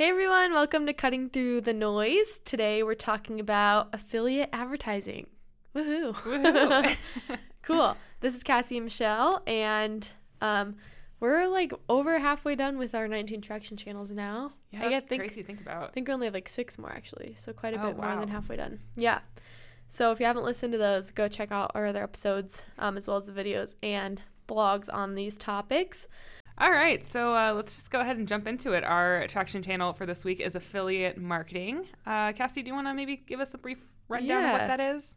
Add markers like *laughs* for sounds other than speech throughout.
Hey everyone, welcome to Cutting Through the Noise. Today we're talking about affiliate advertising. Woohoo! Woohoo. *laughs* cool. This is Cassie and Michelle, and um, we're like over halfway done with our 19 traction channels now. Yeah, I that's think, crazy to think about. I think we only have like six more actually, so quite a Oh, bit more than halfway done. Yeah. So if you haven't listened to those, go check out our other episodes, um, as well as the videos and blogs on these topics. All right, so uh, let's just go ahead and jump into it. Our traction channel for this week is affiliate marketing. Uh, Cassie, do you want to maybe give us a brief rundown of what that is?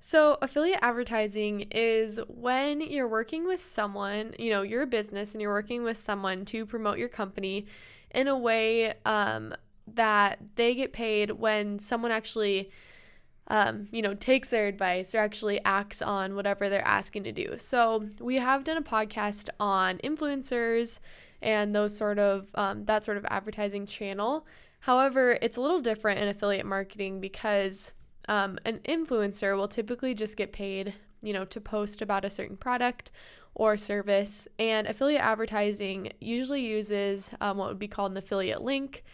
So, affiliate advertising is when you're working with someone, you know, you're a business and you're working with someone to promote your company in a way um, that they get paid when someone actually, um, you know, takes their advice or actually acts on whatever they're asking to do. So, we have done a podcast on influencers and those sort of, um, that sort of advertising channel. However, it's a little different in affiliate marketing because um, an influencer will typically just get paid, you know, to post about a certain product or service. And affiliate advertising usually uses um, what would be called an affiliate link.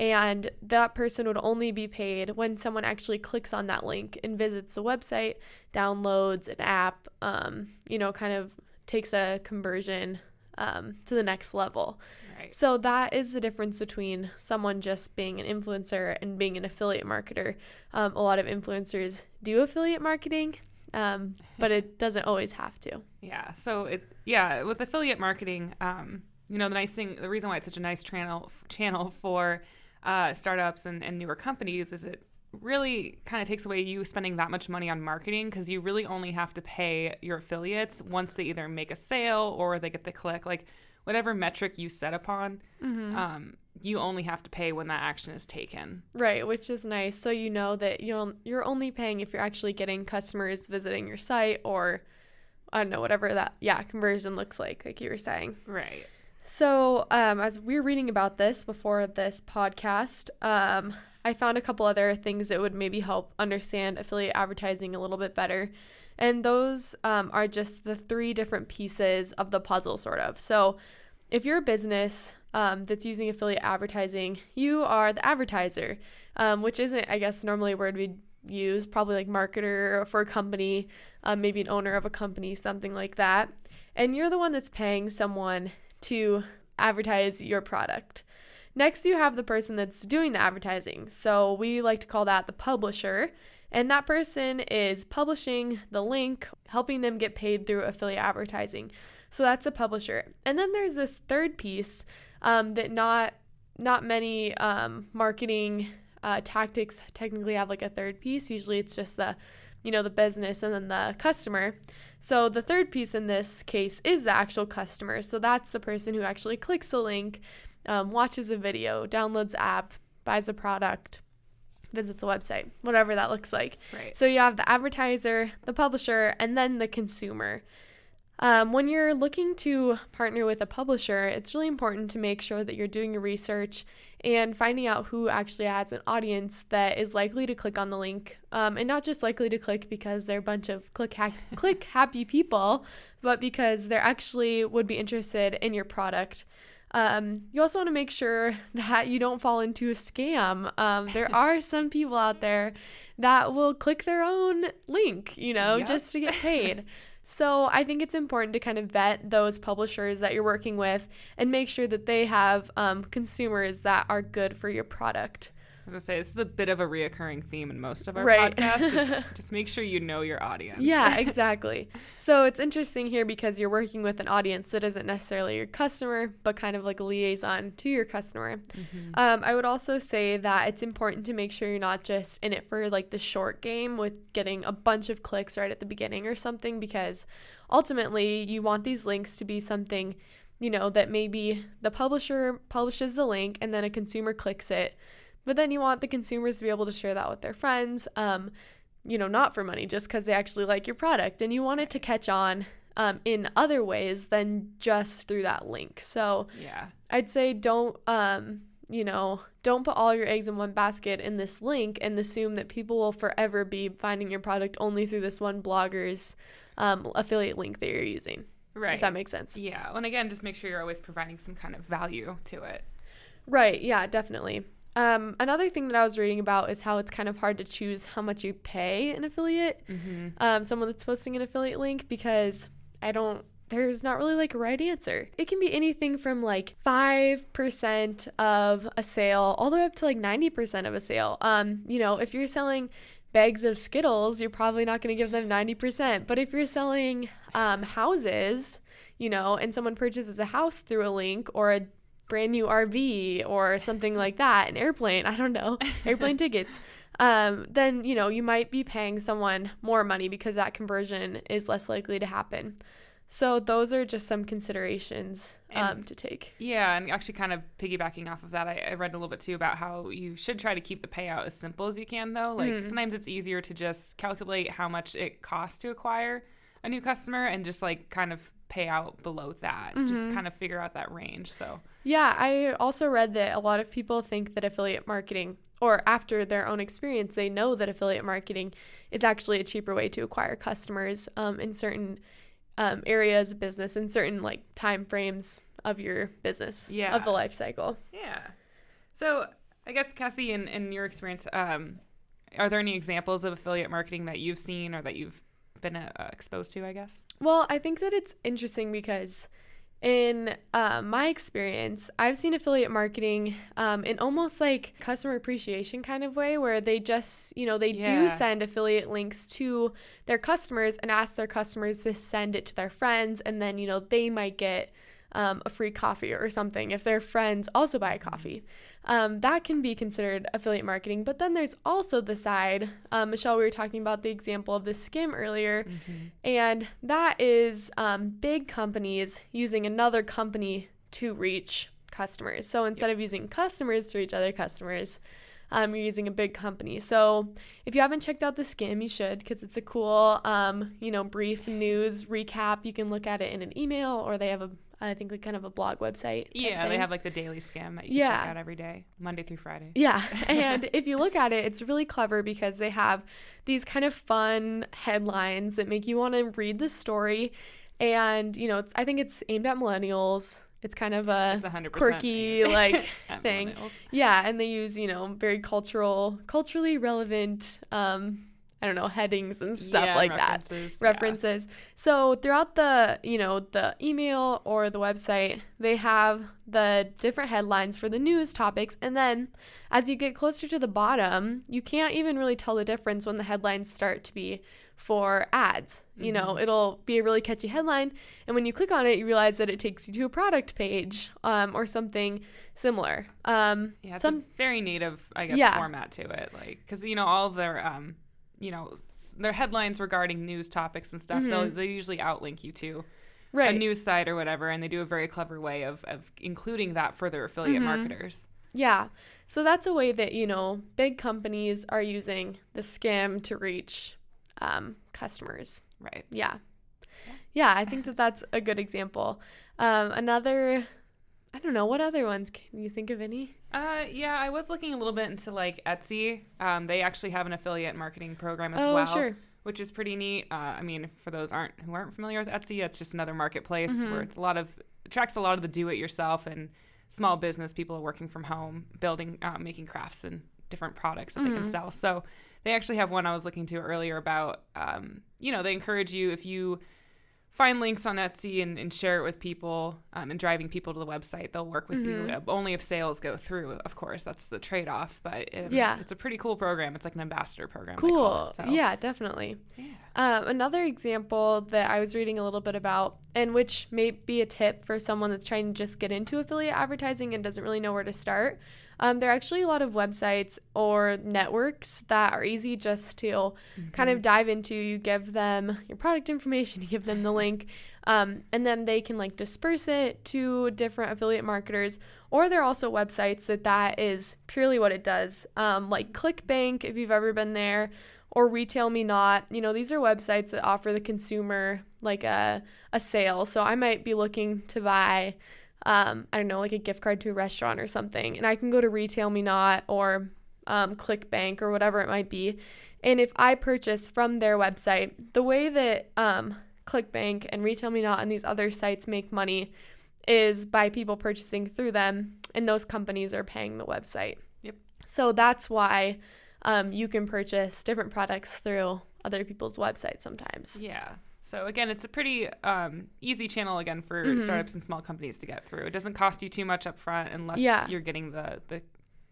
And that person would only be paid when someone actually clicks on that link and visits the website, downloads an app, um, you know, kind of takes a conversion um, to the next level. Right. So that is the difference between someone just being an influencer and being an affiliate marketer. Um, a lot of influencers do affiliate marketing, um, but it *laughs* doesn't always have to. Yeah. So it yeah, with affiliate marketing, um, you know, the nice thing, the reason why it's such a nice channel channel for uh, startups and, and newer companies is it really kind of takes away you spending that much money on marketing because you really only have to pay your affiliates once they either make a sale or they get the click. Like whatever metric you set upon, um, you only have to pay when that action is taken. Right, which is nice. So you know that you'll you're only paying if you're actually getting customers visiting your site or I don't know whatever that yeah conversion looks like, like you were saying. Right. So, um, as we were reading about this before this podcast, um, I found a couple other things that would maybe help understand affiliate advertising a little bit better. And those um, are just the three different pieces of the puzzle, sort of. So, if you're a business um, that's using affiliate advertising, you are the advertiser, um, which isn't, I guess, normally a word we'd use, probably like marketer for a company, um, maybe an owner of a company, something like that. And you're the one that's paying someone to advertise your product. Next, you have the person that's doing the advertising. So we like to call that the publisher. And that person is publishing the link, helping them get paid through affiliate advertising. So that's a publisher. And then there's this third piece um, that not not many um, marketing uh, tactics technically have like a third piece. Usually it's just the you know the business and then the customer. So the third piece in this case is the actual customer. So that's the person who actually clicks the link, um, watches a video, downloads app, buys a product, visits a website, whatever that looks like. Right. So you have the advertiser, the publisher, and then the consumer. Um, when you're looking to partner with a publisher, it's really important to make sure that you're doing your research and finding out who actually has an audience that is likely to click on the link, um, and not just likely to click because they're a bunch of click ha- *laughs* click happy people, but because they're actually would be interested in your product. Um, you also want to make sure *laughs* that you don't fall into a scam. Um, there *laughs* are some people out there that will click their own link, you know, Yep. just to get paid. So I think it's important to kind of vet those publishers that you're working with and make sure that they have um, consumers that are good for your product. I was gonna say this is a bit of a reoccurring theme in most of our Right. podcasts. *laughs* just make sure you know your audience. Yeah, *laughs* exactly. so it's interesting here because you're working with an audience that isn't necessarily your customer, but kind of like a liaison to your customer. Mm-hmm. Um, I would also say that it's important to make sure you're not just in it for like the short game with getting a bunch of clicks right at the beginning or something, because ultimately you want these links to be something, you know, that maybe the publisher publishes the link and then a consumer clicks it. But then you want the consumers to be able to share that with their friends, um, you know, not for money, just because they actually like your product. And you want it to catch on um, in other ways than just through that link. So Yeah. I'd say don't, um, you know, don't put all your eggs in one basket in this link and assume that people will forever be finding your product only through this one blogger's um, affiliate link that you're using. Right. If that makes sense. yeah. And again, just make sure you're always providing some kind of value to it. Right. Yeah, definitely. Um, another thing that I was reading about is how it's kind of hard to choose how much you pay an affiliate, Mm-hmm. um, someone that's posting an affiliate link, because I don't, there's not really like a right answer. It can be anything from like 5% of a sale all the way up to like 90% of a sale. Um, you know, if you're selling bags of Skittles, you're probably not going to give them 90%. But if you're selling um, houses, you know, and someone purchases a house through a link or a brand new RV or something like that, an airplane, I don't know, *laughs* airplane tickets, um, then, you know, you might be paying someone more money because that conversion is less likely to happen. So those are just some considerations um, And- to take. Yeah, and actually, kind of piggybacking off of that, I, I read a little bit too about how you should try to keep the payout as simple as you can, though. Like, Mhm. sometimes it's easier to just calculate how much it costs to acquire a new customer and just like kind of pay out below that. Just Mhm. kind of figure out that range. So, Yeah, I also read that a lot of people think that affiliate marketing, or after their own experience, they know that affiliate marketing is actually a cheaper way to acquire customers um, in certain um, areas of business, in certain like time frames of your business, Yeah. of the life cycle. yeah. So, I guess, Cassie, in, in your experience, um, are there any examples of affiliate marketing that you've seen or that you've been uh, exposed to, I guess? Well, I think that it's interesting because in uh, my experience, I've seen affiliate marketing um, in almost like customer appreciation kind of way where they just, you know, they Yeah. do send affiliate links to their customers and ask their customers to send it to their friends. And then, you know, they might get um, a free coffee or something if their friends also buy a coffee. Um, that can be considered affiliate marketing. But then there's also the side, um, Michelle, we were talking about the example of the Skimm earlier. And that is um, big companies using another company to reach customers. So instead of using customers to reach other customers, um, you're using a big company. So if you haven't checked out the Skimm, you should because it's a cool, um, you know, brief news recap. You can look at it in an email, or they have a, I think, like kind of a blog website. Yeah, they have like the daily Skimm that you can Yeah. check out every day, Monday through Friday. Yeah. *laughs* And if you look at it, it's really clever because they have these kind of fun headlines that make you want to read the story. And, you know, it's I think it's aimed at millennials. It's kind of a It's 100% quirky *laughs* like thing. Yeah, and they use, you know, very cultural culturally relevant um I don't know, headings and stuff Yeah, like that references, yeah. references. So throughout the, you know, the email or the website, they have the different headlines for the news topics and then as you get closer to the bottom, you can't even really tell the difference when the headlines start to be for ads. You know, Mhm. it'll be a really catchy headline and when you click on it, you realize that it takes you to a product page um, or something similar. Um, Yeah, it's some a very native, I guess, Yeah. format to it. Like, because you know all of their, um, you know, their headlines regarding news topics and stuff. They'll Mhm. they usually outlink you to right. a news site or whatever, and they do a very clever way of of including that for their affiliate Mhm. marketers. Yeah. So that's a way that, you know, big companies are using the Skimm to reach um, customers. Right. Yeah. Yeah, I think that that's a good example. Um, another, I don't know, what other ones? Can you think of any? Uh, yeah, I was looking a little bit into like Etsy. Um, they actually have an affiliate marketing program as oh, well. sure. which is pretty neat. Uh, I mean, for those aren't who aren't familiar with Etsy, it's just another marketplace Mhm. where it's a lot of attracts a lot of the do-it-yourself and small business people are working from home, building, uh, making crafts and different products that they can Mhm. sell. So they actually have one I was looking to earlier about. Um, you know, they encourage you if you find links on Etsy and, and share it with people um, and driving people to the website, they'll work with you. Mhm. Uh, Only if sales go through, of course. That's the trade-off. But um, Yeah. it's a pretty cool program. It's like an ambassador program. Cool. it, so. Yeah, definitely. Yeah. Um, another example that I was reading a little bit about, and which may be a tip for someone that's trying to just get into affiliate advertising and doesn't really know where to start. Um, there are actually a lot of websites or networks that are easy just to kind of dive into. You give them your product information, *laughs* you give them the link, um, and then they can like disperse it to different affiliate marketers. Or there are also websites that that is purely what it does, um, like ClickBank, if you've ever been there, or Retail Me Not. You know, these are websites that offer the consumer like a a sale. So I might be looking to buy um, I don't know, like a gift card to a restaurant or something. And I can go to Retail Me Not or um, ClickBank or whatever it might be. And if I purchase from their website, the way that um, ClickBank and Retail Me Not and these other sites make money is by people purchasing through them, and those companies are paying the website. Yep. So that's why um, you can purchase different products through other people's websites sometimes. Yeah. So again, it's a pretty um, easy channel again for Mhm. startups and small companies to get through. It doesn't cost you too much up front unless Yeah. you're getting the the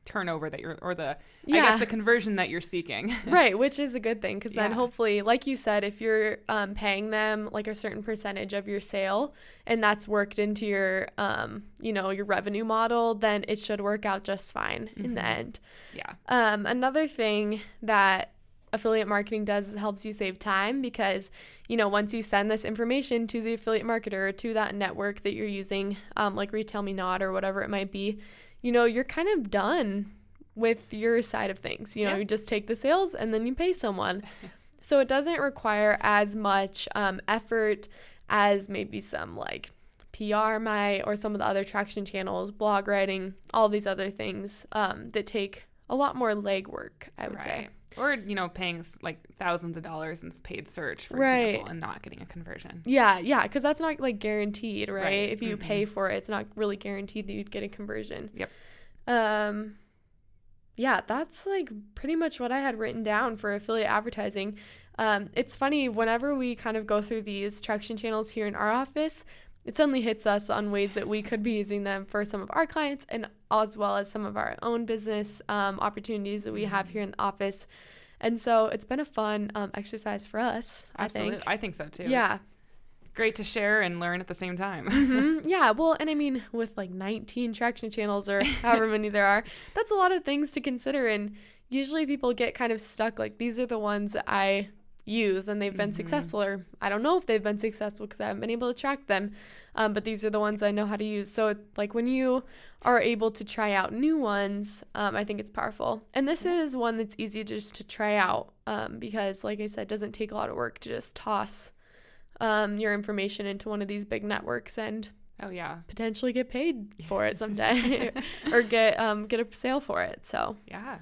turnover that you're or the I guess the conversion that you're seeking. *laughs* right, which is a good thing because then Yeah. hopefully, like you said, if you're um, paying them like a certain percentage of your sale and that's worked into your, um, you know, your revenue model, then it should work out just fine in the Mhm. end. yeah. Um, another thing that affiliate marketing does is helps you save time because you know once you send this information to the affiliate marketer or to that network that you're using um, like retail me not or whatever it might be you know you're kind of done with your side of things you know Yeah. you just take the sales and then you pay someone *laughs* so it doesn't require as much um, effort as maybe some like PR might or some of the other traction channels, blog writing, all these other things um, that take a lot more legwork, I would say. Or you know, paying like thousands of dollars in paid search, for Right. example, and not getting a conversion. Yeah, yeah, because that's not like guaranteed, right? Right, If you mhm. pay for it, it's not really guaranteed that you'd get a conversion. Yep. Um, yeah, that's like pretty much what I had written down for affiliate advertising. Um, it's funny whenever we kind of go through these traction channels here in our office, it suddenly hits us on ways that we could be using them for some of our clients and as well as some of our own business um, opportunities that we have here in the office. And so it's been a fun um, exercise for us. Absolutely, I think. I think so too. Yeah. It's great to share and learn at the same time. Mhm. *laughs* Yeah, well, and I mean, with like 19 traction channels or *laughs* however many there are, that's a lot of things to consider. And usually people get kind of stuck like, these are the ones that I use and they've been Mhm. successful, or I don't know if they've been successful because I haven't been able to track them. Um, but these are the ones I know how to use. So, it- like, when you are able to try out new ones, um, I think it's powerful. And this is one that's easy just to try out um, because, like I said, it doesn't take a lot of work to just toss um, your information into one of these big networks and oh yeah, potentially get paid *laughs* for it someday *laughs* or get um get a sale for it. So, yeah.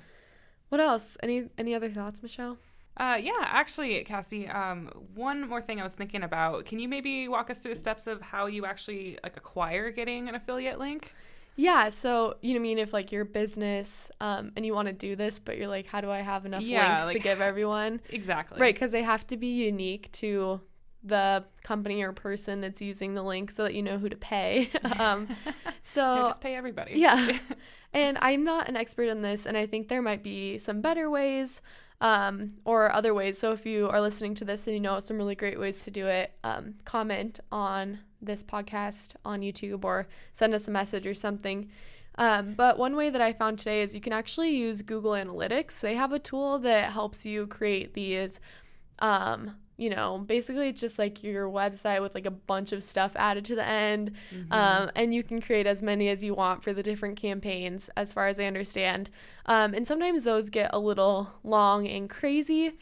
what else? Any any other thoughts, Michelle? Uh, yeah, actually, Cassie, um, one more thing I was thinking about. Can you maybe walk us through the steps of how you actually like acquire getting an affiliate link? Yeah, so you know, what I mean, if like your business um and you want to do this, but you're like, how do I have enough Yeah, links to give everyone? *laughs* Exactly. Right, because they have to be unique to the company or person that's using the link, so that you know who to pay. *laughs* um, *laughs* so Yeah, just pay everybody. Yeah. and I'm not an expert in this, and I think there might be some better ways um, or other ways. So if you are listening to this and you know some really great ways to do it, um, comment on this podcast on YouTube or send us a message or something. Um, but one way that I found today is you can actually use Google Analytics. They have a tool that helps you create these um, you know, basically it's just like your website with like a bunch of stuff added to the end. Mhm. Um, and you can create as many as you want for the different campaigns, as far as I understand. Um, and sometimes those get a little long and crazy,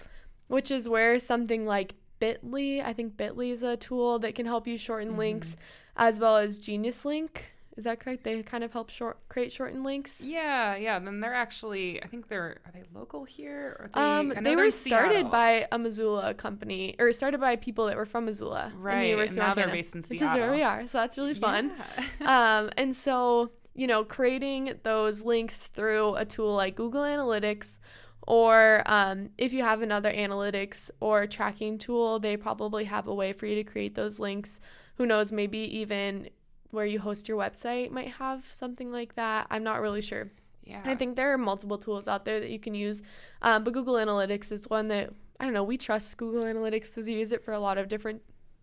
which is where something like Bitly, I think Bitly is a tool that can help you shorten Mhm. links, as well as Genius Link. Is that correct? They kind of help short create shortened links. Yeah, yeah. Then they're actually, I think they're, are they local here? Or they, Um, they were started by a Missoula company, or started by people that were from Missoula, in Right, and University now they're based in which is where we are. So that's really fun. Yeah. *laughs* um, and so, you know, creating those links through a tool like Google Analytics, or um, if you have another analytics or tracking tool, they probably have a way for you to create those links. Who knows, maybe even where you host your website might have something like that. I'm not really sure. yeah. I think there are multiple tools out there that you can use, um, but Google Analytics is one that I don't know. We trust Google Analytics because we use it for a lot of different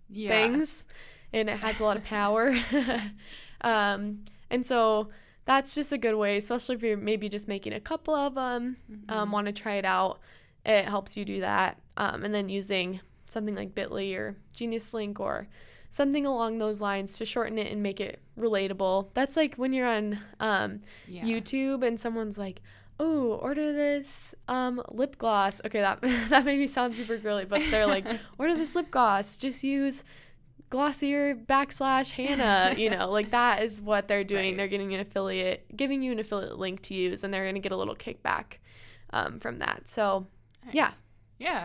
yeah. things and it has a lot of power. *laughs* um, and so that's just a good way, especially if you're maybe just making a couple of them, um, Mhm. want to try it out. It helps you do that. Um, and then using something like Bitly or Genius Link or something along those lines to shorten it and make it relatable. That's like when you're on um, yeah. YouTube and someone's like, "Oh, order this um, lip gloss." Okay, that *laughs* that made me sound super girly, but they're like, *laughs* "Order this lip gloss. Just use Glossier backslash Hannah." You know, like that is what they're doing. Right. They're getting an affiliate, giving you an affiliate link to use, and they're gonna get a little kickback um, from that. So. Nice. Yeah,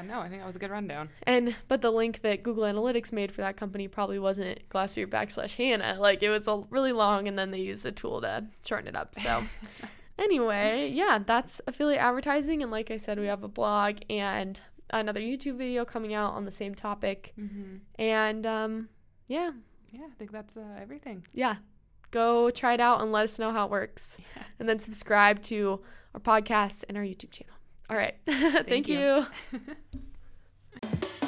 no, I think that was a good rundown. And but the link that Google Analytics made for that company probably wasn't Glossier backslash Hannah. Like it was a really long, and then they used a tool to shorten it up. So *laughs* anyway, yeah, that's affiliate advertising. And like I said, we have a blog and another YouTube video coming out on the same topic. Mm-hmm. And um, yeah, Yeah, I think that's uh, everything. yeah, go try it out and let us know how it works. *laughs* Yeah. And then subscribe to our podcast and our YouTube channel. All right. *laughs* Thank, you. you. *laughs*